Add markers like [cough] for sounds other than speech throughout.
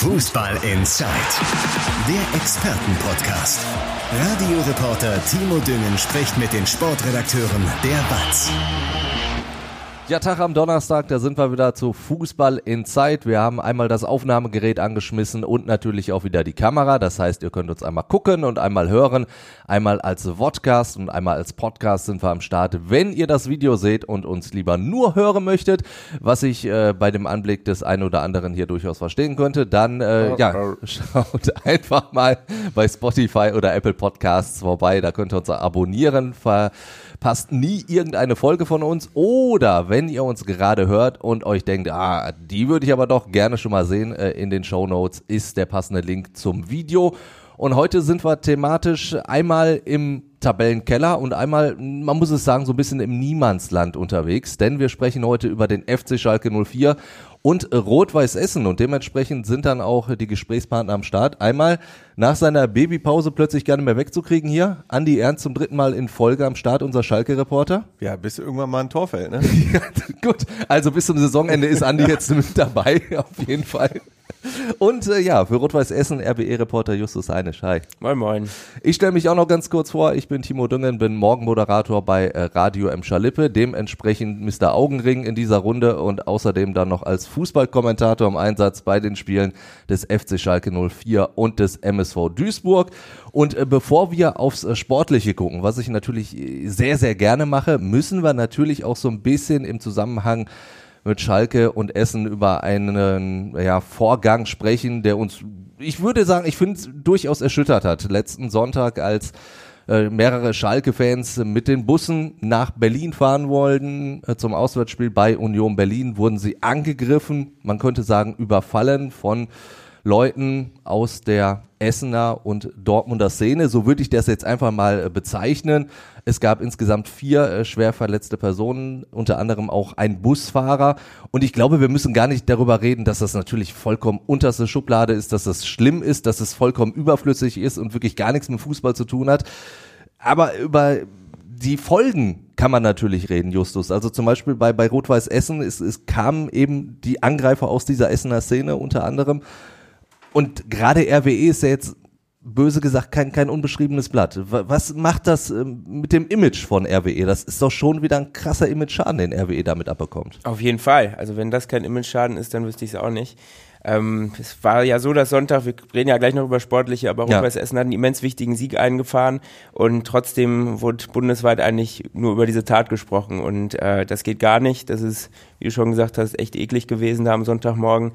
Fußball Inside, der Expertenpodcast. Radioreporter Timo Düngen spricht mit den Sportredakteuren der BATS. Ja, Tag am Donnerstag, da sind wir wieder zu Fußball in Zeit. Wir haben einmal das Aufnahmegerät angeschmissen und natürlich auch wieder die Kamera. Das heißt, ihr könnt uns einmal gucken und einmal hören. Einmal als Vodcast und einmal als Podcast sind wir am Start. Wenn ihr das Video seht und uns lieber nur hören möchtet, was ich äh, bei dem Anblick des einen oder anderen hier durchaus verstehen könnte, dann äh, ja, schaut [laughs] einfach mal bei Spotify oder Apple Podcasts vorbei. Da könnt ihr uns abonnieren. Ver passt nie irgendeine Folge von uns. Oder wenn ihr uns gerade hört und euch denkt, ah, die würde ich aber doch gerne schon mal sehen, äh, in den Show Notes ist der passende Link zum Video. Und heute sind wir thematisch einmal im Tabellenkeller und einmal, man muss es sagen, so ein bisschen im Niemandsland unterwegs, denn wir sprechen heute über den FC Schalke 04 und Rot-Weiß Essen und dementsprechend sind dann auch die Gesprächspartner am Start. Einmal nach seiner Babypause plötzlich gerne mehr wegzukriegen hier. Andi Ernst zum dritten Mal in Folge am Start, unser Schalke-Reporter. Ja, bis irgendwann mal ein Tor fällt, ne? [laughs] ja, gut, also bis zum Saisonende ist Andi [laughs] jetzt mit dabei, [laughs] auf jeden Fall. Und äh, ja, für Rot-Weiß Essen, RBE-Reporter Justus Heinisch. Hi. Moin, moin. Ich stelle mich auch noch ganz kurz vor. Ich bin Timo Düngen, bin Morgenmoderator bei äh, Radio M. Schalippe, dementsprechend Mr. Augenring in dieser Runde und außerdem dann noch als Fußballkommentator im Einsatz bei den Spielen des FC Schalke 04 und des MSV Duisburg. Und äh, bevor wir aufs äh, Sportliche gucken, was ich natürlich äh, sehr, sehr gerne mache, müssen wir natürlich auch so ein bisschen im Zusammenhang mit Schalke und Essen über einen ja, Vorgang sprechen, der uns, ich würde sagen, ich finde durchaus erschüttert hat. Letzten Sonntag, als äh, mehrere Schalke-Fans mit den Bussen nach Berlin fahren wollten äh, zum Auswärtsspiel bei Union Berlin, wurden sie angegriffen, man könnte sagen überfallen von Leuten aus der Essener und Dortmunder Szene. So würde ich das jetzt einfach mal äh, bezeichnen. Es gab insgesamt vier äh, schwer verletzte Personen, unter anderem auch ein Busfahrer. Und ich glaube, wir müssen gar nicht darüber reden, dass das natürlich vollkommen unterste Schublade ist, dass das schlimm ist, dass es vollkommen überflüssig ist und wirklich gar nichts mit Fußball zu tun hat. Aber über die Folgen kann man natürlich reden, Justus. Also zum Beispiel bei, bei Rot-Weiß Essen, es, es kamen eben die Angreifer aus dieser Essener Szene unter anderem und gerade RWE ist ja jetzt böse gesagt kein, kein unbeschriebenes Blatt. Was macht das ähm, mit dem Image von RWE? Das ist doch schon wieder ein krasser Image-Schaden, den RWE damit abbekommt. Auf jeden Fall. Also wenn das kein Image-Schaden ist, dann wüsste ich es auch nicht. Ähm, es war ja so, dass Sonntag, wir reden ja gleich noch über Sportliche, aber Rot-Weiß ja. Essen hat einen immens wichtigen Sieg eingefahren und trotzdem wurde bundesweit eigentlich nur über diese Tat gesprochen und äh, das geht gar nicht. Das ist, wie du schon gesagt hast, echt eklig gewesen da am Sonntagmorgen.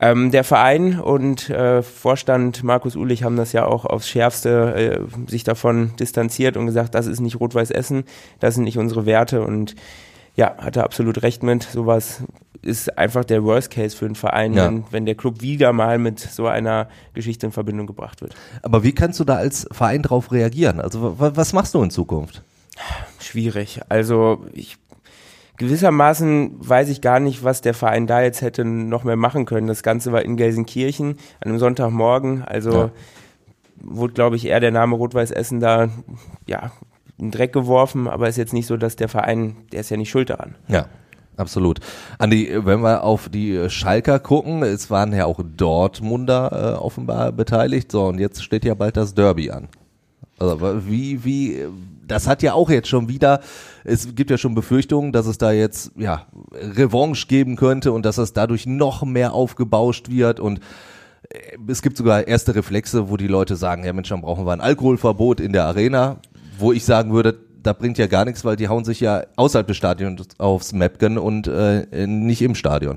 Ähm, der Verein und äh, Vorstand Markus Ulich haben das ja auch aufs Schärfste äh, sich davon distanziert und gesagt, das ist nicht Rot-Weiß Essen, das sind nicht unsere Werte und ja, hatte absolut recht mit. Sowas ist einfach der Worst Case für einen Verein, ja. wenn, wenn der Club wieder mal mit so einer Geschichte in Verbindung gebracht wird. Aber wie kannst du da als Verein drauf reagieren? Also was machst du in Zukunft? Schwierig. Also ich gewissermaßen weiß ich gar nicht, was der Verein da jetzt hätte noch mehr machen können. Das Ganze war in Gelsenkirchen an einem Sonntagmorgen, also ja. wurde, glaube ich, eher der Name Rot-Weiß Essen da, ja, in Dreck geworfen, aber ist jetzt nicht so, dass der Verein, der ist ja nicht schuld daran. Ja. Absolut. Andi, wenn wir auf die Schalker gucken, es waren ja auch Dortmunder äh, offenbar beteiligt, so und jetzt steht ja bald das Derby an. Also wie, wie, das hat ja auch jetzt schon wieder, es gibt ja schon Befürchtungen, dass es da jetzt, ja, Revanche geben könnte und dass es dadurch noch mehr aufgebauscht wird und äh, es gibt sogar erste Reflexe, wo die Leute sagen, ja Mensch, dann brauchen wir ein Alkoholverbot in der Arena, wo ich sagen würde, da bringt ja gar nichts, weil die hauen sich ja außerhalb des Stadions aufs Mapgen und äh, nicht im Stadion.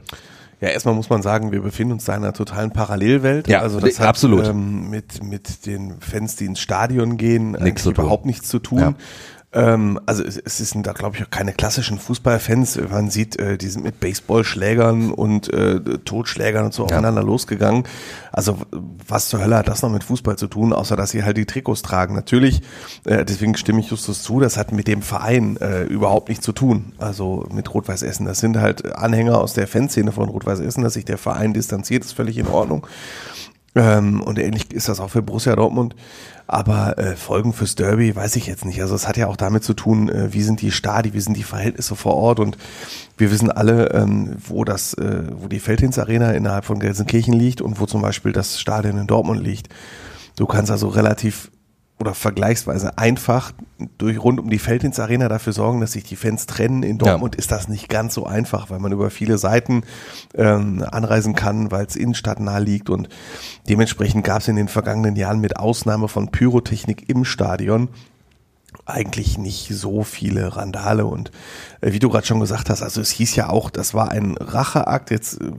Ja, erstmal muss man sagen, wir befinden uns da in einer totalen Parallelwelt. Ja, also das hat absolut. Ähm, mit, mit den Fans, die ins Stadion gehen, nichts überhaupt nichts zu tun. Ja. Ähm, also es, es sind da, glaube ich, auch keine klassischen Fußballfans. Man sieht, äh, die sind mit Baseballschlägern und äh, Totschlägern und so ja. aufeinander losgegangen. Also was zur Hölle hat das noch mit Fußball zu tun, außer dass sie halt die Trikots tragen? Natürlich, äh, deswegen stimme ich Justus zu, das hat mit dem Verein äh, überhaupt nichts zu tun. Also mit Rot-Weiß Essen. Das sind halt Anhänger aus der Fanszene von Rot-Weiß Essen, dass sich der Verein distanziert, ist völlig in Ordnung. Ähm, und ähnlich ist das auch für Borussia Dortmund. Aber äh, Folgen fürs Derby weiß ich jetzt nicht. Also es hat ja auch damit zu tun, äh, wie sind die Stadi, wie sind die Verhältnisse vor Ort und wir wissen alle, ähm, wo das, äh, wo die Feldhins Arena innerhalb von Gelsenkirchen liegt und wo zum Beispiel das Stadion in Dortmund liegt. Du kannst also relativ oder vergleichsweise einfach durch rund um die Feldins Arena dafür sorgen, dass sich die Fans trennen. In Dortmund ja. ist das nicht ganz so einfach, weil man über viele Seiten ähm, anreisen kann, weil es innenstadtnah liegt und dementsprechend gab es in den vergangenen Jahren mit Ausnahme von Pyrotechnik im Stadion eigentlich nicht so viele Randale und äh, wie du gerade schon gesagt hast, also es hieß ja auch, das war ein Racheakt jetzt, äh,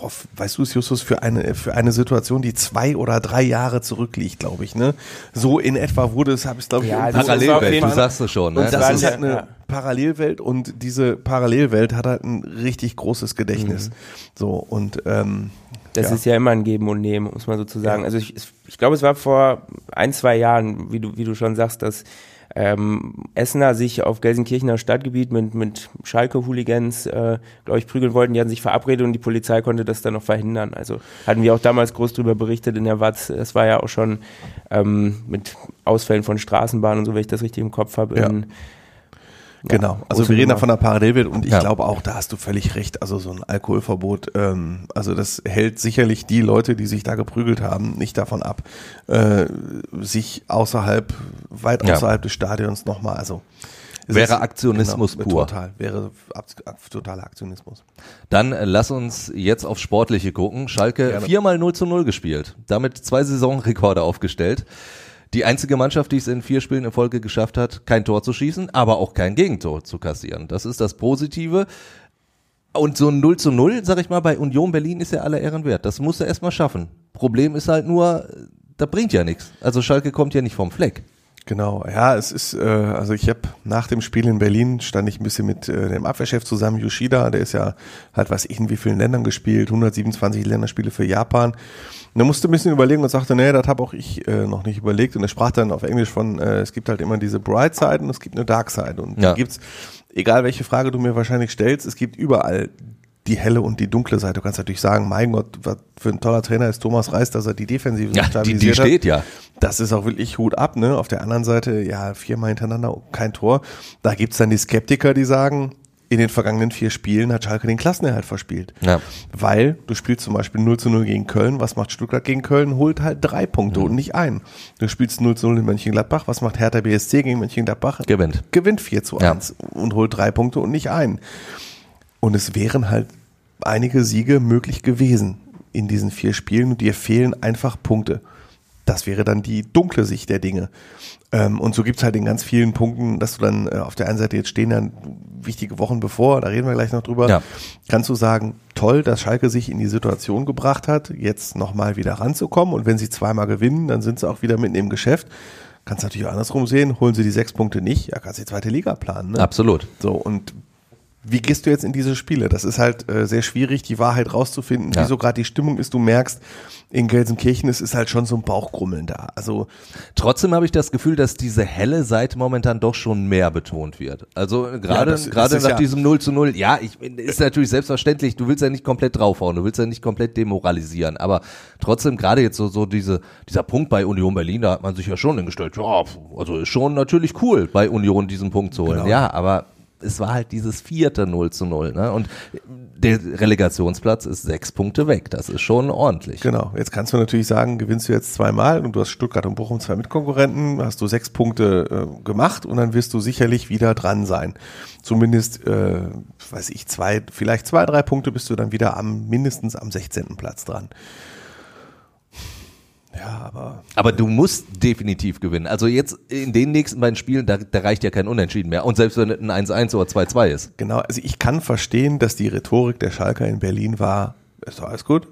boah, weißt du es Justus, für eine, für eine Situation, die zwei oder drei Jahre zurückliegt, glaube ich, ne? So in etwa wurde es, habe ich glaube ich, ja, Parallelwelt, du sagst es schon, ne? Und das, ist halt eine ja. Parallelwelt und diese Parallelwelt hat halt ein richtig großes Gedächtnis. Mhm. So und ähm, das ja. ist ja immer ein Geben und Nehmen, muss man sozusagen. Ja. Also ich, ich glaube, es war vor ein, zwei Jahren, wie du, wie du schon sagst, dass ähm, Essener sich auf Gelsenkirchener Stadtgebiet mit, mit Schalke-Hooligans, äh, glaube ich, prügeln wollten. Die hatten sich verabredet und die Polizei konnte das dann noch verhindern. Also hatten wir auch damals groß drüber berichtet in der Watz. Das war ja auch schon ähm, mit Ausfällen von Straßenbahnen und so, wenn ich das richtig im Kopf habe, ja. Genau, also wir reden da von der Parallelwelt und ich ja. glaube auch, da hast du völlig recht. Also so ein Alkoholverbot, ähm, also das hält sicherlich die Leute, die sich da geprügelt haben, nicht davon ab, äh, sich außerhalb, weit ja. außerhalb des Stadions nochmal, also wäre Aktionismus genau, pur. Total, wäre totaler Aktionismus. Dann äh, lass uns jetzt auf Sportliche gucken. Schalke viermal 0 zu 0 gespielt, damit zwei Saisonrekorde aufgestellt. Die einzige Mannschaft, die es in vier Spielen in Folge geschafft hat, kein Tor zu schießen, aber auch kein Gegentor zu kassieren. Das ist das Positive. Und so ein 0 zu 0, sag ich mal, bei Union Berlin ist ja aller Ehren wert. Das muss er erstmal schaffen. Problem ist halt nur, da bringt ja nichts. Also Schalke kommt ja nicht vom Fleck. Genau, ja, es ist, äh, also ich habe nach dem Spiel in Berlin stand ich ein bisschen mit äh, dem Abwehrchef zusammen, Yoshida, der ist ja halt, was ich in wie vielen Ländern gespielt, 127 Länderspiele für Japan. Und er musste ein bisschen überlegen und sagte, nee, das habe auch ich äh, noch nicht überlegt. Und er sprach dann auf Englisch von, äh, es gibt halt immer diese Bright Side und es gibt eine Dark Side. Und ja. gibt's, egal welche Frage du mir wahrscheinlich stellst, es gibt überall die helle und die dunkle Seite. Du kannst natürlich sagen, mein Gott, was für ein toller Trainer ist Thomas Reis, dass er die Defensive ja, stabilisiert die, die steht, hat. ja. Das ist auch wirklich Hut ab, ne? Auf der anderen Seite, ja, viermal hintereinander kein Tor. Da gibt's dann die Skeptiker, die sagen, in den vergangenen vier Spielen hat Schalke den Klassenerhalt verspielt. Ja. Weil du spielst zum Beispiel 0 zu 0 gegen Köln. Was macht Stuttgart gegen Köln? Holt halt drei Punkte mhm. und nicht ein. Du spielst 0 zu 0 in Mönchengladbach. Was macht Hertha BSC gegen Mönchengladbach? Gewinnt. Gewinnt 4 zu 1 ja. und holt drei Punkte und nicht ein. Und es wären halt einige Siege möglich gewesen in diesen vier Spielen und dir fehlen einfach Punkte. Das wäre dann die dunkle Sicht der Dinge. Ähm, und so gibt's halt in ganz vielen Punkten, dass du dann äh, auf der einen Seite jetzt stehen dann wichtige Wochen bevor, da reden wir gleich noch drüber, ja. kannst du sagen, toll, dass Schalke sich in die Situation gebracht hat, jetzt nochmal wieder ranzukommen. Und wenn sie zweimal gewinnen, dann sind sie auch wieder mitten im Geschäft. Kannst natürlich auch andersrum sehen, holen sie die sechs Punkte nicht, ja, kannst du die zweite Liga planen. Ne? Absolut. So, und wie gehst du jetzt in diese Spiele? Das ist halt äh, sehr schwierig, die Wahrheit rauszufinden, ja. wieso gerade die Stimmung ist. Du merkst, in Gelsenkirchen ist, ist halt schon so ein Bauchgrummeln da. Also trotzdem habe ich das Gefühl, dass diese helle Seite momentan doch schon mehr betont wird. Also gerade ja, gerade nach ja diesem 0 zu 0, ja, ich, ist natürlich selbstverständlich, du willst ja nicht komplett draufhauen, du willst ja nicht komplett demoralisieren, aber trotzdem gerade jetzt so, so diese, dieser Punkt bei Union Berlin, da hat man sich ja schon hingestellt, ja, also ist schon natürlich cool, bei Union diesen Punkt zu holen. Genau. Ja, aber es war halt dieses vierte 0 zu 0. Ne? Und der Relegationsplatz ist sechs Punkte weg. Das ist schon ordentlich. Genau. Jetzt kannst du natürlich sagen, gewinnst du jetzt zweimal und du hast Stuttgart und Bochum zwei Mitkonkurrenten, hast du sechs Punkte äh, gemacht und dann wirst du sicherlich wieder dran sein. Zumindest, äh, weiß ich, zwei, vielleicht zwei, drei Punkte bist du dann wieder am mindestens am 16. Platz dran. Ja, aber. Aber du musst definitiv gewinnen. Also jetzt in den nächsten beiden Spielen, da, da reicht ja kein Unentschieden mehr. Und selbst wenn ein 1-1 oder 2-2 ist. Genau, also ich kann verstehen, dass die Rhetorik der Schalker in Berlin war, ist doch alles gut.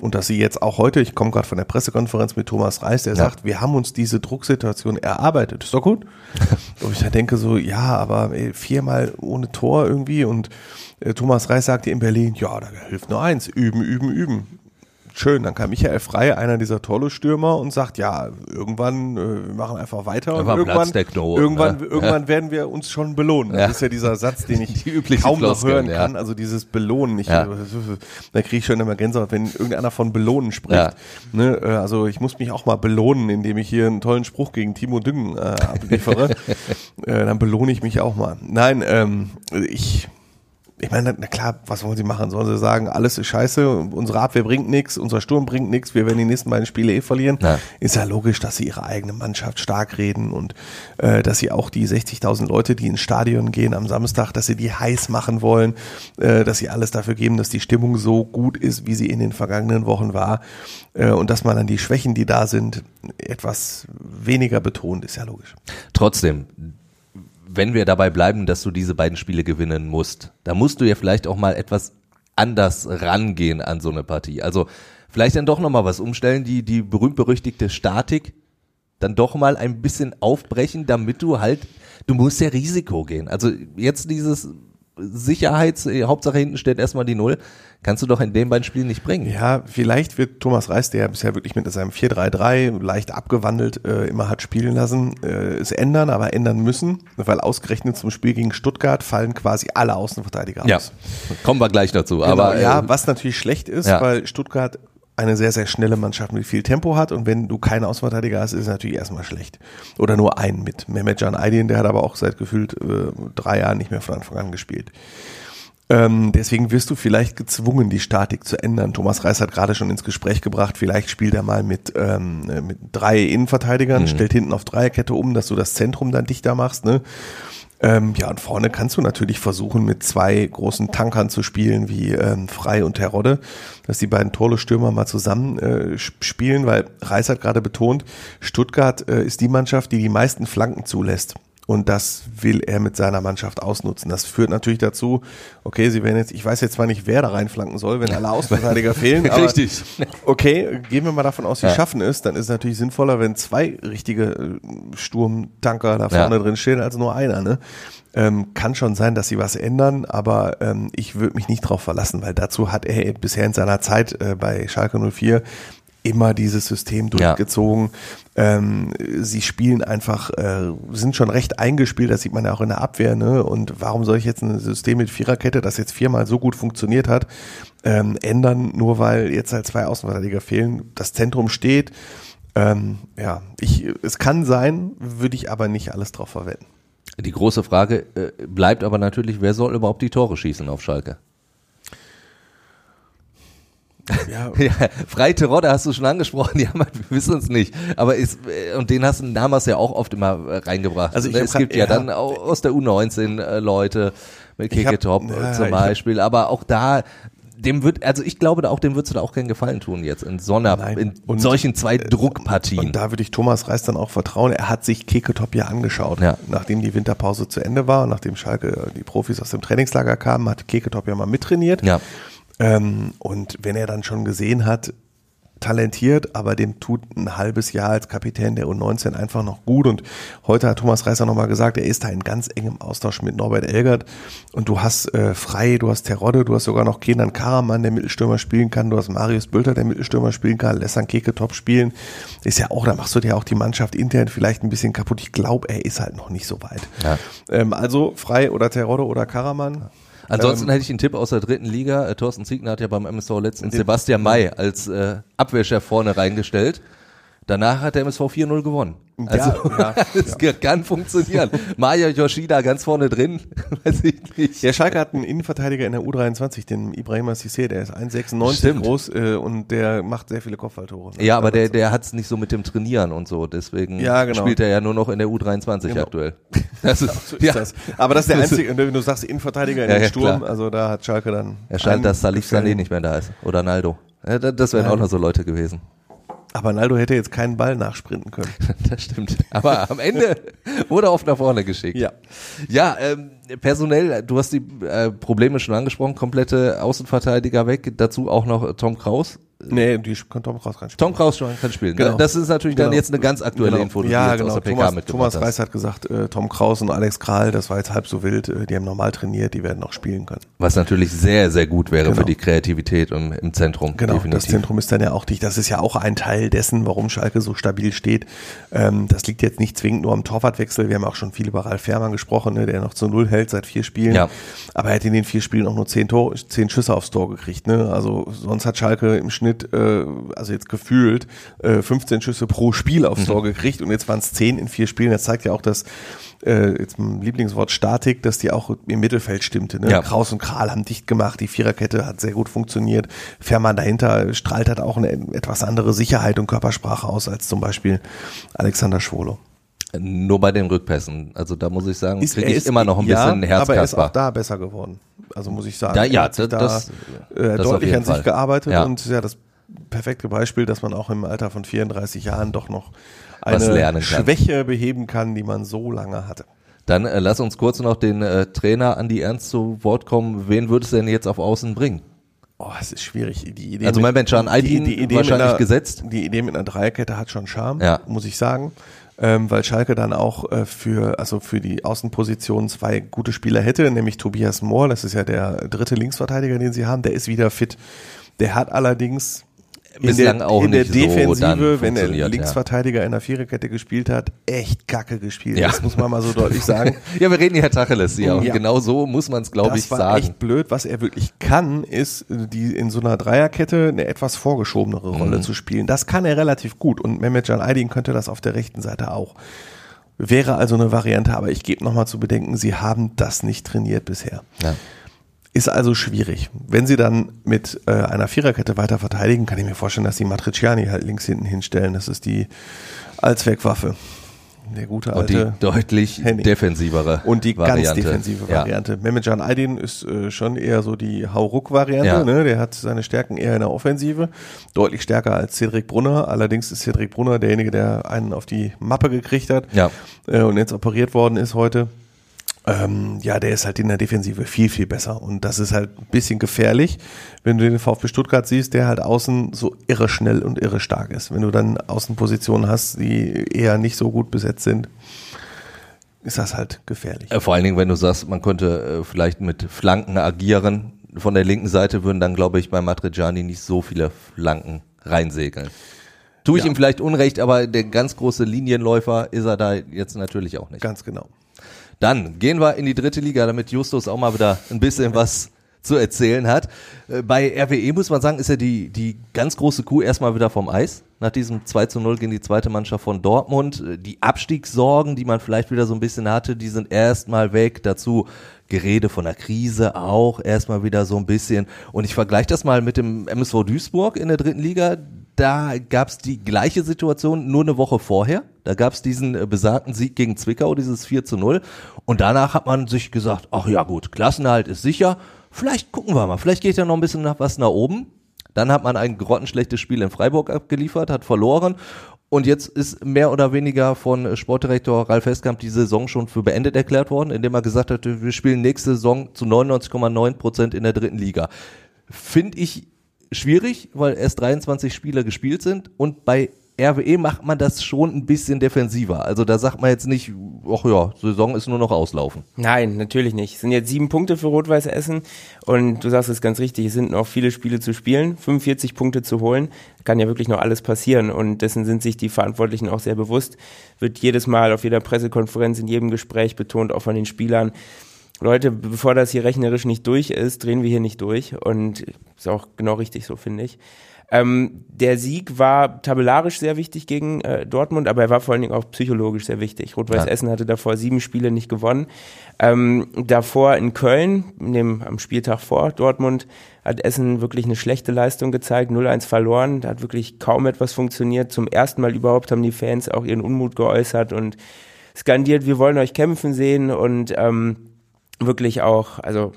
Und dass sie jetzt auch heute, ich komme gerade von der Pressekonferenz mit Thomas Reis, der ja. sagt, wir haben uns diese Drucksituation erarbeitet. Ist doch gut. [laughs] und ich denke so, ja, aber ey, viermal ohne Tor irgendwie und äh, Thomas Reis sagte in Berlin, ja, da hilft nur eins, üben, üben, üben schön. Dann kam Michael Frey, einer dieser Torlo-Stürmer und sagt, ja, irgendwann, äh, wir machen einfach weiter und irgendwann, Knoten, irgendwann, ne? irgendwann ja. werden wir uns schon belohnen. Das ja. ist ja dieser Satz, den ich [laughs] kaum noch hören kann. Ja. Also dieses Belohnen. Ich, da kriege ich schon immer Gänsehaut, wenn irgendeiner von Belohnen spricht. Ne? Äh, also ich muss mich auch mal belohnen, indem ich hier einen tollen Spruch gegen Timo Düngen äh, abliefere. [laughs] äh, dann belohne ich mich auch mal. Nein, ähm, ich ich meine, na klar, was wollen sie machen? Sollen sie sagen, alles ist scheiße, unsere Abwehr bringt nichts, unser Sturm bringt nichts, wir werden die nächsten beiden Spiele eh verlieren? Ja. Ist ja logisch, dass sie ihre eigene Mannschaft stark reden und äh, dass sie auch die 60.000 Leute, die ins Stadion gehen am Samstag, dass sie die heiß machen wollen, äh, dass sie alles dafür geben, dass die Stimmung so gut ist, wie sie in den vergangenen Wochen war äh, und dass man dann die Schwächen, die da sind, etwas weniger betont, ist ja logisch. Trotzdem, wenn wir dabei bleiben, dass du diese beiden Spiele gewinnen musst, da musst du ja vielleicht auch mal etwas anders rangehen an so eine Partie. Also vielleicht dann doch nochmal was umstellen, die, die berühmt-berüchtigte Statik dann doch mal ein bisschen aufbrechen, damit du halt, du musst ja Risiko gehen. Also jetzt dieses Sicherheits, Hauptsache hinten steht erstmal die Null kannst du doch in den beiden Spielen nicht bringen. Ja, vielleicht wird Thomas Reis, der bisher wirklich mit seinem 4-3-3 leicht abgewandelt äh, immer hat spielen lassen, äh, es ändern, aber ändern müssen, weil ausgerechnet zum Spiel gegen Stuttgart fallen quasi alle Außenverteidiger ja. aus. Kommen wir gleich dazu. Genau, aber ja, äh, was natürlich schlecht ist, ja. weil Stuttgart eine sehr, sehr schnelle Mannschaft mit viel Tempo hat und wenn du keinen Außenverteidiger hast, ist es natürlich erstmal schlecht. Oder nur einen mit. Mehmet Can Aydin, der hat aber auch seit gefühlt äh, drei Jahren nicht mehr von Anfang an gespielt. Ähm, deswegen wirst du vielleicht gezwungen, die Statik zu ändern. Thomas Reis hat gerade schon ins Gespräch gebracht, vielleicht spielt er mal mit, ähm, mit drei Innenverteidigern, mhm. stellt hinten auf Dreierkette um, dass du das Zentrum dann dichter machst. Ne? Ähm, ja, und vorne kannst du natürlich versuchen, mit zwei großen Tankern zu spielen, wie ähm, Frei und Terodde, dass die beiden Torle-Stürmer mal zusammen äh, spielen, weil Reis hat gerade betont, Stuttgart äh, ist die Mannschaft, die die meisten Flanken zulässt. Und das will er mit seiner Mannschaft ausnutzen. Das führt natürlich dazu, okay, sie werden jetzt, ich weiß jetzt zwar nicht, wer da reinflanken soll, wenn alle [laughs] Außenverteidiger fehlen, aber Richtig. okay, gehen wir mal davon aus, sie ja. schaffen es, dann ist es natürlich sinnvoller, wenn zwei richtige äh, Sturmtanker da vorne ja. drin stehen, als nur einer. Ne? Ähm, kann schon sein, dass sie was ändern, aber ähm, ich würde mich nicht drauf verlassen, weil dazu hat er bisher in seiner Zeit äh, bei Schalke 04 immer dieses System durchgezogen. Ja. Ähm, sie spielen einfach, äh, sind schon recht eingespielt, das sieht man ja auch in der Abwehr. Ne? Und warum soll ich jetzt ein System mit Viererkette, das jetzt viermal so gut funktioniert hat, ähm, ändern, nur weil jetzt halt zwei Außenverteidiger fehlen? Das Zentrum steht. Ähm, ja, ich, es kann sein, würde ich aber nicht alles drauf verwenden. Die große Frage äh, bleibt aber natürlich, wer soll überhaupt die Tore schießen auf Schalke? Ja. [laughs] ja, Freite Rodde hast du schon angesprochen, [laughs] ja, man, wir wissen es nicht. Aber ist, äh, und den hast du damals ja auch oft immer äh, reingebracht. Also ich es gibt ja, dann aus der U19 äh, Leute mit Keke Top ja, zum Beispiel. Aber auch da, dem wird, also ich glaube, auch dem würdest du da auch keinen Gefallen tun jetzt in so einer, Nein. in und, solchen zwei Druckpartien. Und da würde ich Thomas Reis dann auch vertrauen. Er hat sich Keketop ja angeschaut. Ja. Nachdem die Winterpause zu Ende war und nachdem Schalke die Profis aus dem Trainingslager kamen, hat Keketop ja mal mittrainiert. Ja. Ähm, und wenn er dann schon gesehen hat, talentiert, aber dem tut ein halbes Jahr als Kapitän der U19 einfach noch gut. Und heute hat Thomas Reißer nochmal gesagt, er ist da in ganz engem Austausch mit Norbert Elgert. Und du hast äh, Frei, du hast Terodde, du hast sogar noch Kenan Karaman, der Mittelstürmer spielen kann, du hast Marius Bülter, der Mittelstürmer spielen kann, Lessan Keke top spielen. Ist ja auch, da machst du dir auch die Mannschaft intern vielleicht ein bisschen kaputt. Ich glaube, er ist halt noch nicht so weit. Ja. Ähm, also Frei oder Terodde oder Karaman. Ansonsten ähm, hätte ich einen Tipp aus der dritten Liga. Äh, Thorsten Ziegner hat ja beim MSV letztens Sebastian May als äh, Abwehrchef vorne reingestellt. Danach hat der MSV 4-0 gewonnen. Also, ja, [laughs] es ja. kann funktionieren. Maya Yoshida ganz vorne drin, [laughs] weiß ich nicht. Der Schalke hat einen Innenverteidiger in der U23, den Ibrahima Sissé, der ist 1,96 groß äh, und der macht sehr viele Kopfballtore. Ja, aber der, der hat es nicht so mit dem Trainieren und so, deswegen ja, genau. spielt er ja nur noch in der U23 genau. aktuell. [laughs] Also, so ja. Das. Aber das ist der einzige, wenn du sagst Innenverteidiger in ja, den Sturm, klar. also da hat Schalke dann... Er scheint, dass Salif Sané nicht mehr da ist. Oder Naldo. das wären auch noch so Leute gewesen. Aber Naldo hätte jetzt keinen Ball nachsprinten können. [laughs] das stimmt. Aber am Ende [laughs] wurde er oft nach vorne geschickt. Ja. Ja, ähm, personell, du hast die äh, Probleme schon angesprochen, komplette Außenverteidiger weg, dazu auch noch Tom Kraus. Nee, die kann Tom Kraus kann spielen. Tom Kraus kann spielen. Genau. Das ist natürlich genau. dann jetzt eine ganz aktuelle genau. Info, die ja, du genau. aus der PK Thomas, Thomas Reis hat gesagt, äh, Tom Kraus und Alex Kral, das war jetzt halb so wild, äh, die haben normal trainiert, die werden noch spielen können. Was natürlich sehr, sehr gut wäre genau. für die Kreativität im, im Zentrum. Genau, definitiv. das Zentrum ist dann ja auch. Das ist ja auch ein Teil dessen, warum Schalke so stabil steht. Ähm, das liegt jetzt nicht zwingend nur am Torwartwechsel. Wir haben auch schon viel über Ralf Fährmann gesprochen, ne, der noch zu Null hält seit vier Spielen. Ja. Aber er hat in den vier Spielen auch nur zehn, Tor, zehn Schüsse aufs Tor gekriegt. Ne? Also sonst hat Schalke im Schnitt, äh, also jetzt gefühlt, äh, 15 Schüsse pro Spiel aufs mhm. Tor gekriegt und jetzt waren es zehn in vier Spielen. Das zeigt ja auch, dass äh, jetzt mein Lieblingswort Statik, dass die auch im Mittelfeld stimmte. Ne? Ja. Kraus und Kral haben dicht gemacht, die Viererkette hat sehr gut funktioniert. Fährmann dahinter strahlt hat auch eine etwas andere Sicherheit und Körpersprache aus als zum Beispiel Alexander Schwolo. Nur bei den Rückpässen. Also da muss ich sagen, kriege ich ist, immer noch ein ja, bisschen Herzkasper. Aber er ist auch da besser geworden. Also muss ich sagen. Da, ja, das, da das, äh, deutlich an sich Fall. gearbeitet ja. und ja, das perfekte Beispiel, dass man auch im Alter von 34 Jahren doch noch eine Schwäche beheben kann, die man so lange hatte. Dann äh, lass uns kurz noch den äh, Trainer Andi Ernst zu Wort kommen. Wen würdest du denn jetzt auf Außen bringen? Oh, es ist schwierig. Die Idee also mein Mensch an die, die wahrscheinlich einer, gesetzt. Die Idee mit einer Dreierkette hat schon Charme, ja. muss ich sagen. Ähm, weil Schalke dann auch äh, für, also für die Außenposition zwei gute Spieler hätte, nämlich Tobias Mohr, das ist ja der dritte Linksverteidiger, den sie haben, der ist wieder fit. Der hat allerdings bislang der, auch in nicht der Defensive, so wenn der Linksverteidiger ja. in der Viererkette gespielt hat, echt kacke gespielt. Ja. Das muss man mal so deutlich [laughs] sagen. ja, wir reden hier Tacheles hier und ja. genau so muss man es, glaube ich, sagen. Das war echt blöd. Was er wirklich kann, ist, die in so einer Dreierkette eine etwas vorgeschobenere Rolle mhm. zu spielen. Das kann er relativ gut und Mehmet Can Aydin könnte das auf der rechten Seite auch. Wäre also eine Variante, aber ich gebe nochmal zu bedenken, sie haben das nicht trainiert bisher. Ja. Ist also schwierig. Wenn sie dann mit äh, einer Viererkette weiter verteidigen, kann ich mir vorstellen, dass sie Matriciani halt links hinten hinstellen. Das ist die Allzweckwaffe. Der gute alte. Und die deutlich Henning. defensivere Und die Variante. ganz defensive Variante. Ja. Mehmetjan Aydin ist äh, schon eher so die Hauruck-Variante. Ja. Ne? Der hat seine Stärken eher in der Offensive. Deutlich stärker als Cedric Brunner. Allerdings ist Cedric Brunner derjenige, der einen auf die Mappe gekriegt hat. Ja. Äh, und jetzt operiert worden ist heute ähm, ja, der ist halt in der Defensive viel, viel besser. Und das ist halt ein bisschen gefährlich, wenn du den VfB Stuttgart siehst, der halt außen so irre schnell und irre stark ist. Wenn du dann Außenpositionen hast, die eher nicht so gut besetzt sind, ist das halt gefährlich. Äh, vor allen Dingen, wenn du sagst, man könnte äh, vielleicht mit Flanken agieren. Von der linken Seite würden dann, glaube ich, bei Matrejani nicht so viele Flanken reinsegeln. Tue ich ja. ihm vielleicht Unrecht, aber der ganz große Linienläufer ist er da jetzt natürlich auch nicht. Ganz genau. Dann gehen wir in die dritte Liga, damit Justus auch mal wieder ein bisschen was zu erzählen hat. Äh, bei RWE muss man sagen, ist ja die, die ganz große Kuh erstmal wieder vom Eis. Nach diesem 2 zu 0 gegen die zweite Mannschaft von Dortmund. Äh, die Abstiegssorgen, die man vielleicht wieder so ein bisschen hatte, die sind erstmal weg. Dazu Gerede von der Krise auch erstmal wieder so ein bisschen. Und ich vergleiche das mal mit dem MSV Duisburg in der dritten Liga da gab es die gleiche Situation nur eine Woche vorher. Da gab es diesen äh, besagten Sieg gegen Zwickau, dieses 4 zu 0. Und danach hat man sich gesagt, ach ja gut, Klassenhalt ist sicher. Vielleicht gucken wir mal, vielleicht geht ja noch ein bisschen nach, was nach oben. Dann hat man ein grottenschlechtes Spiel in Freiburg abgeliefert, hat verloren. Und jetzt ist mehr oder weniger von Sportdirektor Ralf Heskamp die Saison schon für beendet erklärt worden, indem er gesagt hat, wir spielen nächste Saison zu 99,9 Prozent in der dritten Liga. Finde ich schwierig, weil erst 23 Spieler gespielt sind und bei RWE macht man das schon ein bisschen defensiver. Also da sagt man jetzt nicht, ach ja, Saison ist nur noch auslaufen. Nein, natürlich nicht. Es sind jetzt sieben Punkte für Rot-Weiß Essen und du sagst es ganz richtig, es sind noch viele Spiele zu spielen, 45 Punkte zu holen, kann ja wirklich noch alles passieren und dessen sind sich die Verantwortlichen auch sehr bewusst. Wird jedes Mal auf jeder Pressekonferenz, in jedem Gespräch betont, auch von den Spielern, Leute, bevor das hier rechnerisch nicht durch ist, drehen wir hier nicht durch. Und ist auch genau richtig so, finde ich. Ähm, der Sieg war tabellarisch sehr wichtig gegen äh, Dortmund, aber er war vor allen Dingen auch psychologisch sehr wichtig. Rot-Weiß ja. Essen hatte davor sieben Spiele nicht gewonnen. Ähm, davor in Köln, dem, am Spieltag vor Dortmund, hat Essen wirklich eine schlechte Leistung gezeigt, 0-1 verloren. Da hat wirklich kaum etwas funktioniert. Zum ersten Mal überhaupt haben die Fans auch ihren Unmut geäußert und skandiert, wir wollen euch kämpfen sehen und ähm, wirklich auch, also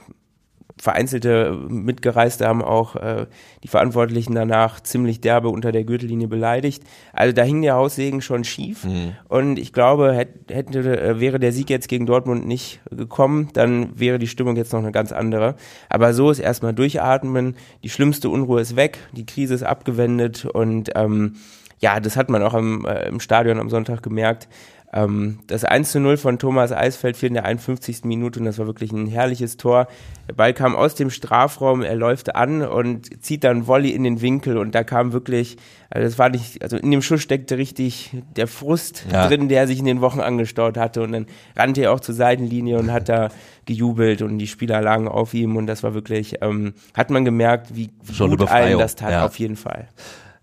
vereinzelte Mitgereiste haben auch äh, die Verantwortlichen danach ziemlich derbe unter der Gürtellinie beleidigt. Also da hing der Haussegen schon schief. Mhm. Und ich glaube, hätte, hätte, äh, wäre der Sieg jetzt gegen Dortmund nicht gekommen, dann wäre die Stimmung jetzt noch eine ganz andere. Aber so ist erstmal durchatmen, die schlimmste Unruhe ist weg, die Krise ist abgewendet und ähm, ja, das hat man auch im, äh, im Stadion am Sonntag gemerkt. Ähm, das 1 zu 0 von Thomas Eisfeld fiel in der 51. Minute und das war wirklich ein herrliches Tor. Der Ball kam aus dem Strafraum, er läuft an und zieht dann Volley in den Winkel und da kam wirklich, also das war nicht, also in dem Schuss steckte richtig der Frust ja. drin, der sich in den Wochen angestaut hatte und dann rannte er auch zur Seitenlinie und hat da [laughs] gejubelt und die Spieler lagen auf ihm und das war wirklich, ähm, hat man gemerkt, wie, wie gut allen das tat, ja. auf jeden Fall.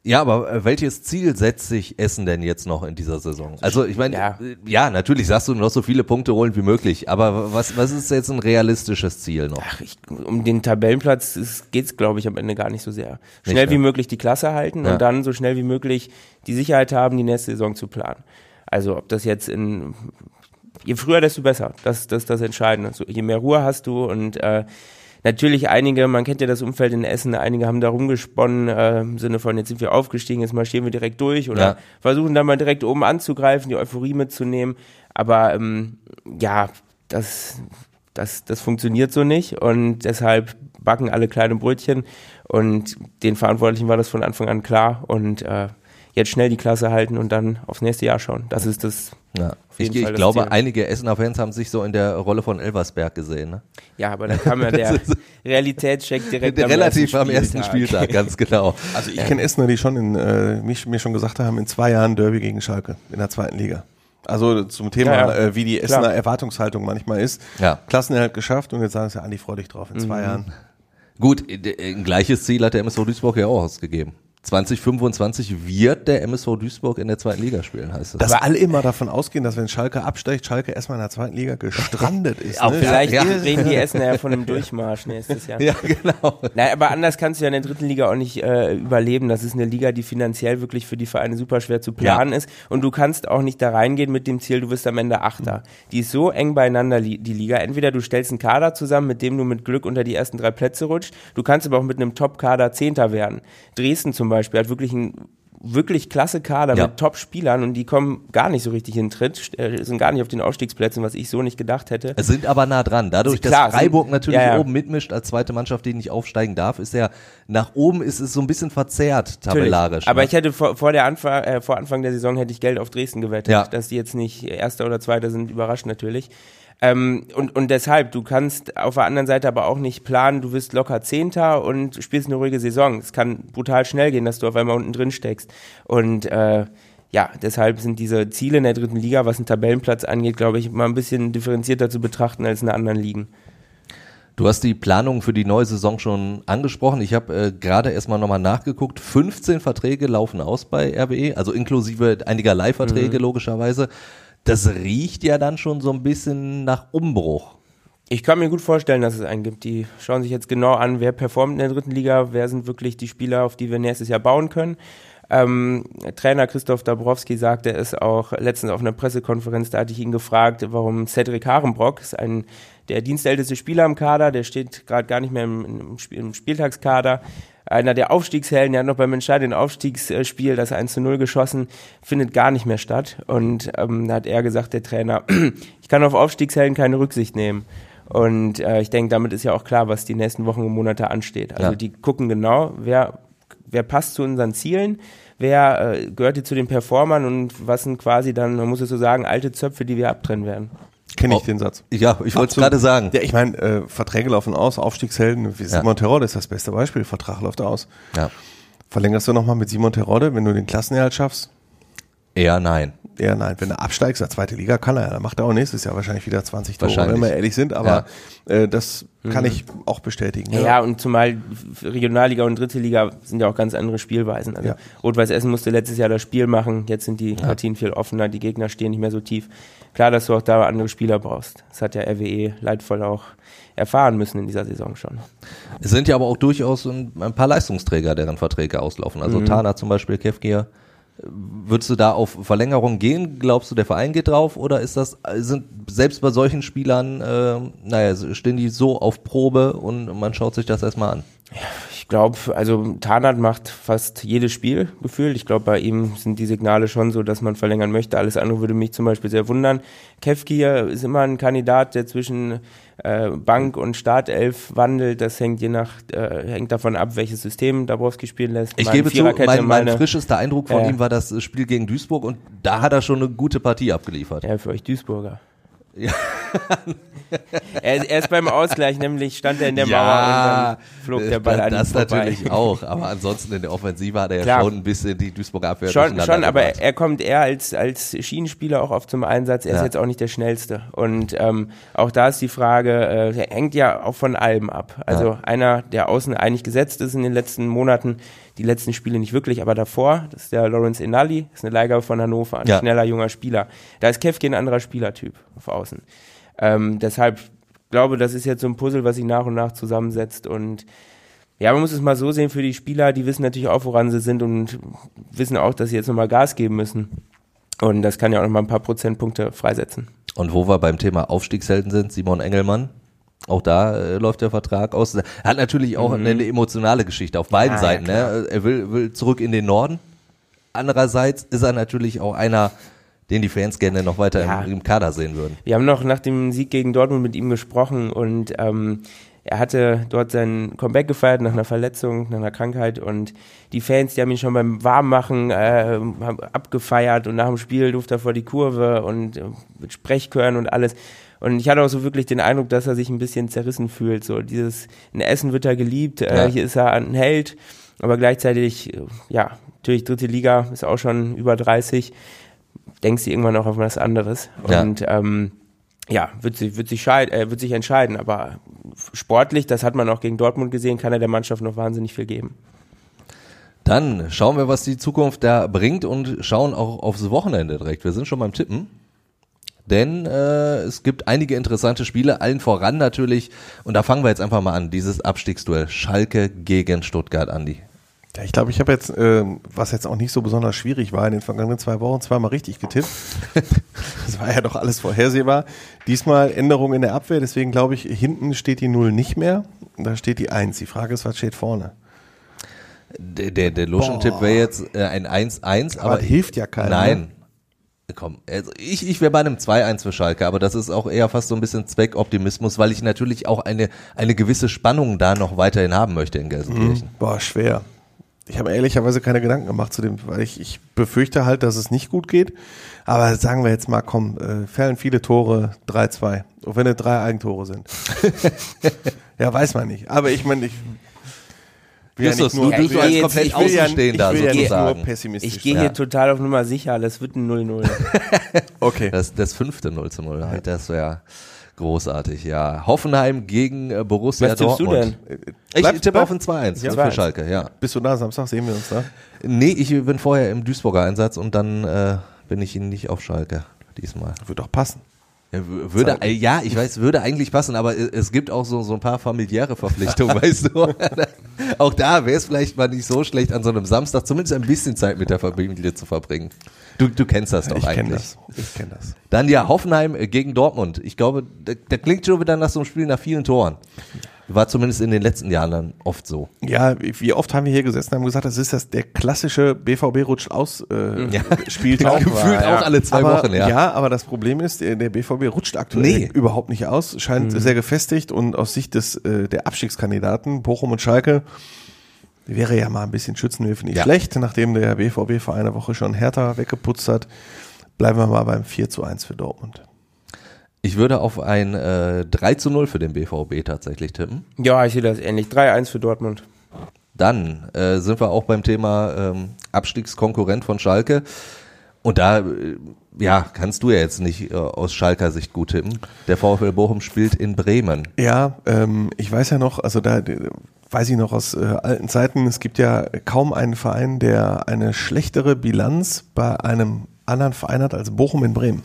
Ja, aber äh, welches Ziel setzt sich Essen denn jetzt noch in dieser Saison? Also ich meine, ja. Äh, ja. natürlich sagst du noch so viele Punkte holen wie möglich, aber was, was ist jetzt ein realistisches Ziel noch? Ach, ich, um den Tabellenplatz geht es, glaube ich, am Ende gar nicht so sehr. Schnell wie möglich die Klasse halten ja. und dann so schnell wie möglich die Sicherheit haben, die nächste Saison zu planen. Also ob das jetzt in je früher, desto besser. Das, das ist das Entscheidende. Also, je mehr Ruhe hast du und äh, natürlich einige, man kennt ja das Umfeld in Essen, einige haben da rumgesponnen, äh, im Sinne von, jetzt sind wir aufgestiegen, jetzt marschieren wir direkt durch oder ja. versuchen dann mal direkt oben anzugreifen, die Euphorie mitzunehmen. Aber ähm, ja, das, das, das funktioniert so nicht und deshalb backen alle kleine Brötchen und den Verantwortlichen war das von Anfang an klar und äh, jetzt schnell die Klasse halten und dann aufs nächste Jahr schauen. Das ist das ja. Ich, ich glaube, Ziel. einige Essener Fans haben sich so in der Rolle von Elversberg gesehen. Ne? Ja, aber da kam ja [laughs] der Realitätscheck direkt am Relativ ersten am ersten Spieltag, [laughs] ganz genau. Also ich kenne Essener, die schon in, äh, mich, mir schon gesagt haben, in zwei Jahren Derby gegen Schalke in der zweiten Liga. Also zum Thema, ja, ja. Äh, wie die Essener Klar. Erwartungshaltung manchmal ist. Ja. Klassenerhalt geschafft und jetzt sagen sie, Andi, freu dich drauf, in zwei mhm. Jahren. Gut, ein gleiches Ziel hat der MSV Duisburg ja auch ausgegeben. 2025 wird der MSV Duisburg in der zweiten Liga spielen, heißt es. Dass alle immer davon ausgehen, dass wenn Schalke absteigt, Schalke erstmal in der zweiten Liga gestrandet ist. [laughs] Auch ne? vielleicht ja. reden [laughs] die Essener ja von einem Durchmarsch nächstes Jahr. Ja, genau. Nein, aber anders kannst du ja in der dritten Liga auch nicht äh, überleben. Das ist eine Liga, die finanziell wirklich für die Vereine super schwer zu planen ja. ist. Und du kannst auch nicht da reingehen mit dem Ziel, du wirst am Ende Achter. Die ist so eng beieinander, die Liga. Entweder du stellst einen Kader zusammen, mit dem du mit Glück unter die ersten drei Plätze rutscht. Du kannst aber auch mit einem Top-Kader Zehnter werden. Dresden zum Beispiel hat wirklich einen wirklich klasse Kader ja. mit Top-Spielern und die kommen gar nicht so richtig in den Tritt, äh, sind gar nicht auf den Aufstiegsplätzen, was ich so nicht gedacht hätte. Es sind aber nah dran. Dadurch, dass klar, Freiburg sind, natürlich ja, ja. oben mitmischt als zweite Mannschaft, die nicht aufsteigen darf, ist er nach oben ist es so ein bisschen verzerrt tabellarisch. Aber ne? ich hätte vor, vor, der Anfang, äh, vor Anfang der Saison hätte ich Geld auf Dresden gewettet, dass die jetzt nicht Erster oder Zweiter sind, überrascht natürlich. Ähm, und, und deshalb, du kannst auf der anderen Seite aber auch nicht planen, du wirst locker Zehnter und spielst eine ruhige Saison. Es kann brutal schnell gehen, dass du auf einmal unten drin steckst. Und äh, ja, deshalb sind diese Ziele in der dritten Liga, was einen Tabellenplatz angeht, glaube ich, mal ein bisschen differenzierter zu betrachten als in anderen Ligen. Du hast die Planung für die neue Saison schon angesprochen. Ich habe äh, gerade erstmal nochmal nachgeguckt. 15 Verträge laufen aus bei RWE, also inklusive einiger Leihverträge mhm. logischerweise das riecht ja dann schon so ein bisschen nach Umbruch. Ich kann mir gut vorstellen, dass es einen gibt. Die schauen sich jetzt genau an, wer performt in der dritten Liga, wer sind wirklich die Spieler, auf die wir nächstes Jahr bauen können. Ähm, Trainer Christoph Dabrowski sagte es auch letztens auf einer Pressekonferenz, da hatte ich ihn gefragt, warum Cedric Harenbrock ist ein der dienstälteste Spieler im Kader, der steht gerade gar nicht mehr im, im, Spiel, im Spieltagskader, einer der Aufstiegshelden, der hat noch beim entscheidenden Aufstiegsspiel das 1 zu 0 geschossen, findet gar nicht mehr statt. Und ähm, da hat er gesagt, der Trainer, [clears throat] ich kann auf Aufstiegshelden keine Rücksicht nehmen. Und äh, ich denke, damit ist ja auch klar, was die nächsten Wochen und Monate ansteht. Also ja. die gucken genau, wer, wer passt zu unseren Zielen, wer äh, gehört hier zu den Performern und was sind quasi dann, man muss es so sagen, alte Zöpfe, die wir abtrennen werden. Kenne ich oh, den Satz. Ja, ich wollte es gerade sagen. Ja, ich meine, äh, Verträge laufen aus, Aufstiegshelden, wie Simon ja. Terode ist das beste Beispiel, Vertrag läuft aus. Ja. Verlängerst du nochmal mit Simon Terode, wenn du den Klassenerhalt schaffst? Eher nein. Eher nein. Wenn er absteigst, der zweite Liga kann er ja. Dann macht er auch nächstes Jahr wahrscheinlich wieder 20 Tore, wenn wir ehrlich sind. Aber ja. äh, das kann mhm. ich auch bestätigen. Ja, ja, und zumal Regionalliga und dritte Liga sind ja auch ganz andere Spielweisen. Also ja. Rot-Weiß Essen musste letztes Jahr das Spiel machen. Jetzt sind die Partien viel offener. Die Gegner stehen nicht mehr so tief. Klar, dass du auch da andere Spieler brauchst. Das hat ja RWE leidvoll auch erfahren müssen in dieser Saison schon. Es sind ja aber auch durchaus ein, ein paar Leistungsträger, deren Verträge auslaufen. Also mhm. Tana zum Beispiel, Kevgier Würdest du da auf Verlängerung gehen? Glaubst du, der Verein geht drauf? Oder ist das, sind selbst bei solchen Spielern, äh, naja, stehen die so auf Probe und man schaut sich das erstmal an? Ich glaube, also Tarnat macht fast jedes Spiel gefühlt. Ich glaube, bei ihm sind die Signale schon so, dass man verlängern möchte. Alles andere würde mich zum Beispiel sehr wundern. Kevki ist immer ein Kandidat, der zwischen äh, Bank und Startelf wandelt. Das hängt je nach äh, hängt davon ab, welches System Dabrowski spielen lässt. Ich meine gebe zu, mein, mein frischester Eindruck von äh, ihm war das Spiel gegen Duisburg und da hat er schon eine gute Partie abgeliefert. Ja, für euch Duisburger. Ja. [laughs] er, er, ist beim Ausgleich, nämlich stand er in der ja, Mauer und dann flog der Ball an Das vorbei. natürlich auch, aber ansonsten in der Offensive hat er Klar. ja schon ein bisschen die Duisburger Abwehr Schon, schon aber er kommt eher als, als Schienenspieler auch oft zum Einsatz. Er ja. ist jetzt auch nicht der Schnellste. Und ähm, auch da ist die Frage, äh, hängt ja auch von allem ab. Also ja. einer, der außen eigentlich gesetzt ist in den letzten Monaten, die letzten Spiele nicht wirklich, aber davor, das ist der Lawrence Inali, ist eine Leihgabe von Hannover, ein ja. schneller junger Spieler. Da ist Kevke ein anderer Spielertyp auf Außen. Ähm, deshalb glaube, das ist jetzt so ein Puzzle, was sich nach und nach zusammensetzt und ja, man muss es mal so sehen für die Spieler, die wissen natürlich auch, woran sie sind und wissen auch, dass sie jetzt nochmal Gas geben müssen. Und das kann ja auch nochmal ein paar Prozentpunkte freisetzen. Und wo wir beim Thema Aufstiegshelden sind, Simon Engelmann, auch da äh, läuft der Vertrag aus. Er hat natürlich auch mhm. eine emotionale Geschichte auf beiden ja, Seiten. Ja, ne? Er will, will zurück in den Norden. Andererseits ist er natürlich auch einer, den die Fans gerne noch weiter ja. im, im, Kader sehen würden. Wir haben noch nach dem Sieg gegen Dortmund mit ihm gesprochen und ähm, er hatte dort sein Comeback gefeiert nach einer Verletzung, nach einer Krankheit und die Fans, die haben ihn schon beim Warmmachen äh, abgefeiert und nach dem Spiel durfte er vor die Kurve und äh, mit Sprechchören und alles. Und ich hatte auch so wirklich den Eindruck, dass er sich ein bisschen zerrissen fühlt. So dieses, in Essen wird er geliebt, äh, ja. hier ist er ein Held, aber gleichzeitig, ja, natürlich dritte Liga, ist auch schon über 30, denkst du irgendwann auch auf was anderes. Und ja. ähm, ja, wird sich, wird sich, äh, wird sich entscheiden, aber sportlich, das hat man auch gegen Dortmund gesehen, kann er der Mannschaft noch wahnsinnig viel geben. Dann schauen wir, was die Zukunft da bringt und schauen auch aufs Wochenende direkt. Wir sind schon beim Tippen. Denn äh, es gibt einige interessante Spiele, allen voran natürlich, und da fangen wir jetzt einfach mal an, dieses Abstiegsduell Schalke gegen Stuttgart, Andi. Ja, ich glaube, ich habe jetzt, äh, was jetzt auch nicht so besonders schwierig war, in den vergangenen zwei Wochen zweimal richtig getippt. [laughs] das war ja doch alles vorhersehbar. Diesmal Änderung in der Abwehr, deswegen glaube ich, hinten steht die Null nicht mehr. Da steht die Eins. Die Frage ist, was steht vorne? Der, der, der Luschen-Tipp wäre jetzt äh, ein 1-1, aber, aber hilft ja keiner. Nein, Komm, also ich, ich wäre bei einem 2-1 für Schalke, aber das ist auch eher fast so ein bisschen Zweckoptimismus, weil ich natürlich auch eine, eine gewisse Spannung da noch weiterhin haben möchte in Gelsenkirchen. Mhm. Boah, schwer. Ich habe ehrlicherweise keine Gedanken gemacht zu dem, weil ich, ich befürchte halt, dass es nicht gut geht. Aber sagen wir jetzt mal, komm, äh, fällen viele Tore, 3-2. Auch wenn es drei Eigentore sind. [laughs] ja, weiß man nicht. Aber ich meine, ich Justus, ja, du, du, du als komplett Außenstehender ja, sozusagen. Ich gehe hier total auf Nummer sicher, das wird ein 0-0. [laughs] okay. Das, das fünfte 0 0, halt, das wäre großartig, ja. Hoffenheim gegen äh, Borussia Was Dortmund. du denn? Ich bleib, tippe auf ein 2-1 ja, für Schalke, ja. Bist du da Samstag, sehen wir uns da? Nee, ich bin vorher im Duisburger Einsatz und dann äh, bin ich nicht auf Schalke diesmal. Wird doch passen. Würde, äh, ja, ich weiß, würde eigentlich passen, aber es gibt auch so, so ein paar familiäre Verpflichtungen, [laughs] weißt du. auch da wäre es vielleicht mal nicht so schlecht, an so einem Samstag zumindest ein bisschen Zeit mit der Familie zu verbringen. Du, du kennst das doch ich eigentlich. Kenn das. Ich kenne das. Dann ja, Hoffenheim gegen Dortmund. Ich glaube, der klingt schon wieder nach so einem Spiel nach vielen Toren. War zumindest in den letzten Jahren dann oft so. Ja, wie oft haben wir hier gesessen und haben gesagt, das ist das der klassische BVB rutscht aus äh, ja. Spieltag. [laughs] Gefühlt war, auch alle zwei aber, Wochen, ja. Ja, aber das Problem ist, der, der BVB rutscht aktuell nee. überhaupt nicht aus, scheint mhm. sehr gefestigt und aus Sicht des äh, der Abstiegskandidaten Bochum und Schalke wäre ja mal ein bisschen Schützenhilfe nicht ja. schlecht, nachdem der BVB vor einer Woche schon härter weggeputzt hat. Bleiben wir mal beim 4 zu 1 für Dortmund. Ich würde auf ein äh, 3 zu 0 für den BVB tatsächlich tippen. Ja, ich sehe das ähnlich. 3-1 für Dortmund. Dann äh, sind wir auch beim Thema ähm, Abstiegskonkurrent von Schalke. Und da, äh, ja, kannst du ja jetzt nicht äh, aus Schalker Sicht gut tippen. Der VfL Bochum spielt in Bremen. Ja, ähm, ich weiß ja noch, also da weiß ich noch aus äh, alten Zeiten, es gibt ja kaum einen Verein, der eine schlechtere Bilanz bei einem anderen Verein hat als Bochum in Bremen.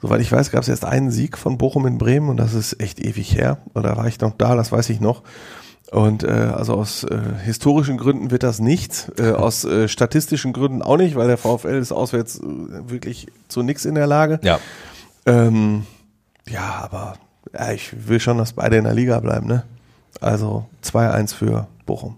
Soweit ich weiß, gab es erst einen Sieg von Bochum in Bremen und das ist echt ewig her. Da war ich noch da, das weiß ich noch. Und äh, also aus äh, historischen Gründen wird das nichts, äh, [laughs] aus äh, statistischen Gründen auch nicht, weil der VfL ist auswärts äh, wirklich zu nichts in der Lage. Ja. Ähm, ja, aber ja, ich will schon, dass beide in der Liga bleiben, ne? Also 2-1 für Bochum.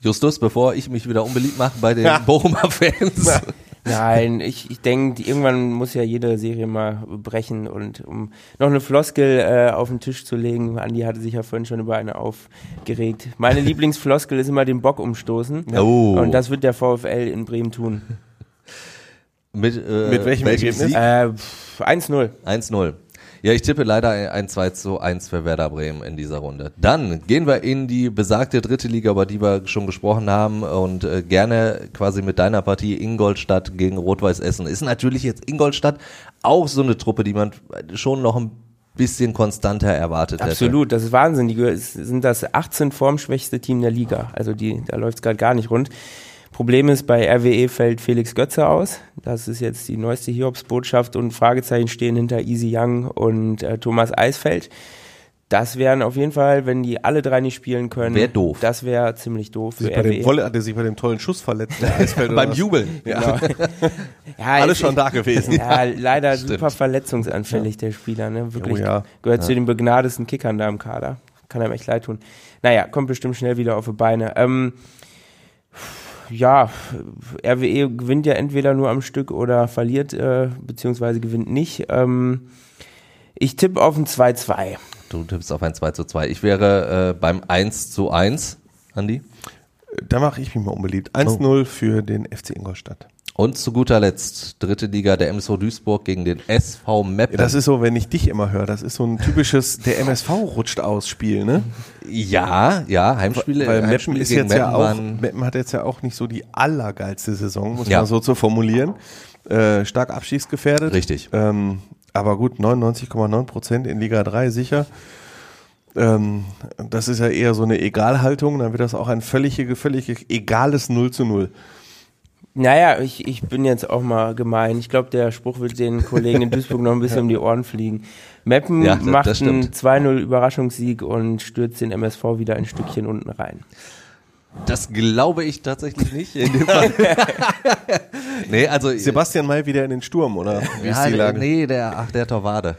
Justus, bevor ich mich wieder unbeliebt mache bei den ja. [laughs] Bochumer Fans. Nein, ich, ich denke, irgendwann muss ja jede Serie mal brechen und um noch eine Floskel äh, auf den Tisch zu legen, Andi hatte sich ja vorhin schon über eine aufgeregt. Meine Lieblingsfloskel ist immer den Bock umstoßen. Oh. Und das wird der VfL in Bremen tun. Mit, äh, Mit welchem Ergebnis? Äh, 1-0. 1-0. Ja, ich tippe leider ein 2 zu 1 für Werder Bremen in dieser Runde. Dann gehen wir in die besagte dritte Liga, über die wir schon gesprochen haben und äh, gerne quasi mit deiner Partie Ingolstadt gegen Rot-Weiß Essen. Ist natürlich jetzt Ingolstadt auch so eine Truppe, die man schon noch ein bisschen konstanter erwartet hätte. Absolut, das ist Wahnsinn. Die sind das 18 formschwächste Team der Liga. Also die, da läuft es gerade gar nicht rund. Problem ist, bei RWE fällt Felix Götze aus. Das ist jetzt die neueste Hiobsbotschaft und Fragezeichen stehen hinter Easy Young und äh, Thomas Eisfeld. Das wären auf jeden Fall, wenn die alle drei nicht spielen können. Wäre doof. Das wäre ziemlich doof für RWE. Dem Wolle hat er sich bei dem tollen Schuss verletzt. [laughs] Beim Jubeln. Ja. Genau. [laughs] ja, Alles schon da gewesen. Ja, leider Stimmt. super verletzungsanfällig, der Spieler. Ne? Wirklich oh, ja. gehört zu den begnadesten Kickern da im Kader. Kann einem echt leid tun. Naja, kommt bestimmt schnell wieder auf die Beine. Ähm, ja, RWE gewinnt ja entweder nur am Stück oder verliert, äh, beziehungsweise gewinnt nicht. Ähm, ich tippe auf ein 2-2. Du tippst auf ein 2 zu 2. Ich wäre äh, beim 1 zu 1, Andi. Da mache ich mich mal unbeliebt. 1-0 oh. für den FC Ingolstadt. Und zu guter Letzt, dritte Liga, der MSV Duisburg gegen den SV Meppen. Das ist so, wenn ich dich immer höre, das ist so ein typisches, der MSV rutscht aus Spiel, ne? Ja, ja, Heimspiele. Weil Meppen ist jetzt Meppen ja auch, Meppen hat jetzt ja auch nicht so die allergeilste Saison, muss ja. man so zu formulieren. Äh, stark abschießgefährdet. Richtig. Ähm, aber gut, 99,9 Prozent in Liga 3 sicher. Ähm, das ist ja eher so eine Egalhaltung, dann wird das auch ein völlig, völlig egales 0 zu 0. Naja, ich, ich bin jetzt auch mal gemein. Ich glaube, der Spruch wird den Kollegen in Duisburg noch ein bisschen [laughs] um die Ohren fliegen. Meppen ja, macht einen 2-0 Überraschungssieg und stürzt den MSV wieder ein Stückchen unten rein. Das glaube ich tatsächlich nicht. In dem [laughs] nee, also Sebastian May wieder in den Sturm, oder? Wie ja, ist die Lage? Nee, der, ach, der Torwade.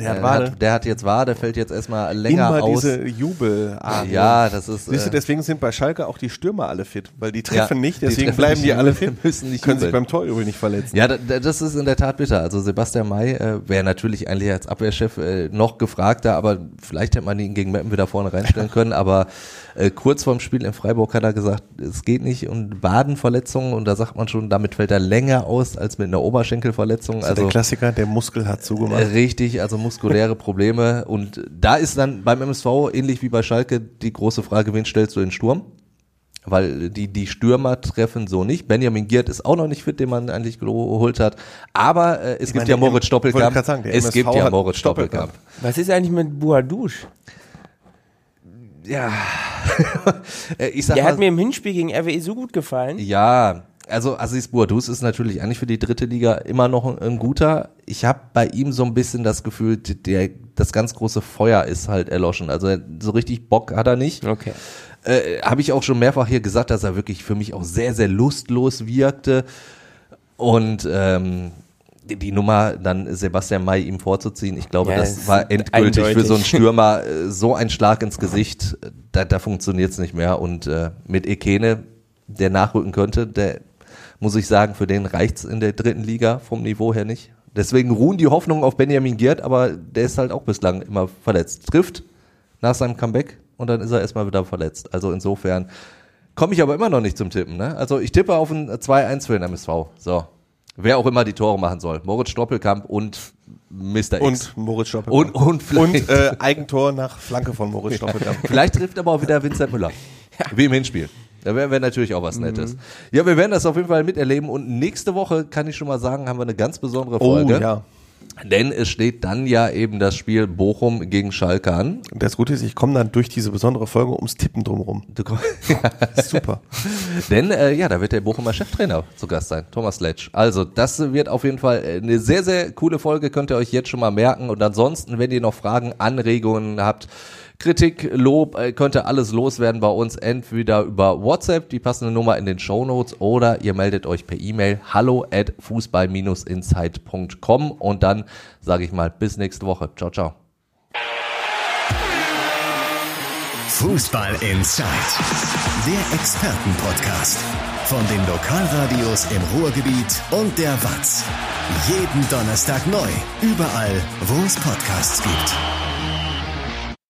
Der hat, Wade. Hat, der hat jetzt Wade, fällt jetzt erstmal länger Immer aus. diese Jubel. Ja, das ist. Siehst du, äh, deswegen sind bei Schalke auch die Stürmer alle fit, weil die treffen ja, nicht, deswegen treffen bleiben die alle [laughs] fit, müssen nicht können jubeln. sich beim Torjubel nicht verletzen. Ja, das ist in der Tat bitter. Also Sebastian May äh, wäre natürlich eigentlich als Abwehrchef äh, noch gefragter, aber vielleicht hätte man ihn gegen Meppen wieder vorne reinstellen [laughs] können, aber äh, kurz vorm Spiel in Freiburg hat er gesagt, es geht nicht und Wadenverletzungen und da sagt man schon, damit fällt er länger aus als mit einer Oberschenkelverletzung. Also, also der Klassiker, der Muskel hat zugemacht. Äh, richtig, also muskuläre Probleme und da ist dann beim MSV ähnlich wie bei Schalke die große Frage, wen stellst du in Sturm? weil die, die Stürmer treffen so nicht. Benjamin Giert ist auch noch nicht fit, den man eigentlich geholt hat. Aber äh, es ich gibt meine, ja Moritz Stoppelkamp. Sagen, es MSV gibt ja Moritz Stoppelkamp. Was ist eigentlich mit Buadouche? ja, [laughs] ich sag Der mal, hat mir im Hinspiel gegen RWE so gut gefallen. Ja, also Aziz Bouadouz ist natürlich eigentlich für die dritte Liga immer noch ein, ein guter. Ich habe bei ihm so ein bisschen das Gefühl, der, das ganz große Feuer ist halt erloschen. Also so richtig Bock hat er nicht. Okay. Äh, habe ich auch schon mehrfach hier gesagt, dass er wirklich für mich auch sehr, sehr lustlos wirkte. Und ähm, die, Nummer dann Sebastian May ihm vorzuziehen, ich glaube, ja, das war endgültig eindeutig. für so einen Stürmer äh, [laughs] so ein Schlag ins Gesicht, da, da funktioniert es nicht mehr. Und äh, mit Ekene, der nachrücken könnte, der muss ich sagen, für den reicht's in der dritten Liga vom Niveau her nicht. Deswegen ruhen die Hoffnungen auf Benjamin Giert, aber der ist halt auch bislang immer verletzt. Trifft nach seinem Comeback und dann ist er erstmal wieder verletzt. Also insofern komme ich aber immer noch nicht zum Tippen. Ne? Also ich tippe auf ein 2-1 für den MSV. So. Wer auch immer die Tore machen soll. Moritz Stoppelkamp und Mr. X. Und Moritz Stoppelkamp. Und, und, und äh, Eigentor nach Flanke von Moritz [laughs] Stoppelkamp. vielleicht trifft aber auch wieder Vincent Müller. Ja. Wie im Hinspiel. Da wäre wär natürlich auch was Nettes. Mhm. Ja, wir werden das auf jeden Fall miterleben und nächste Woche kann ich schon mal sagen, haben wir eine ganz besondere oh, Folge. Oh ja. Denn es steht dann ja eben das Spiel Bochum gegen Schalke an. Das Gute ist, ich komme dann durch diese besondere Folge ums Tippen drumherum. Du komm, ja. [laughs] Super. [laughs] Denn äh, ja, da wird der Bochumer Cheftrainer zu Gast sein, Thomas Letsch. Also das wird auf jeden Fall eine sehr, sehr coole Folge, könnt ihr euch jetzt schon mal merken. Und ansonsten, wenn ihr noch Fragen, Anregungen habt, Kritik, Lob, äh, könnt ihr alles loswerden bei uns, entweder über WhatsApp, die passende Nummer in den Show Notes, oder ihr meldet euch per E-Mail hallo at fußball-insight.com und dann sage ich mal bis nächste Woche. Ciao, ciao. Fußball Inside, der Expertenpodcast von den Lokalradios im Ruhrgebiet und der Watz. Jeden Donnerstag neu, überall, wo es Podcasts gibt.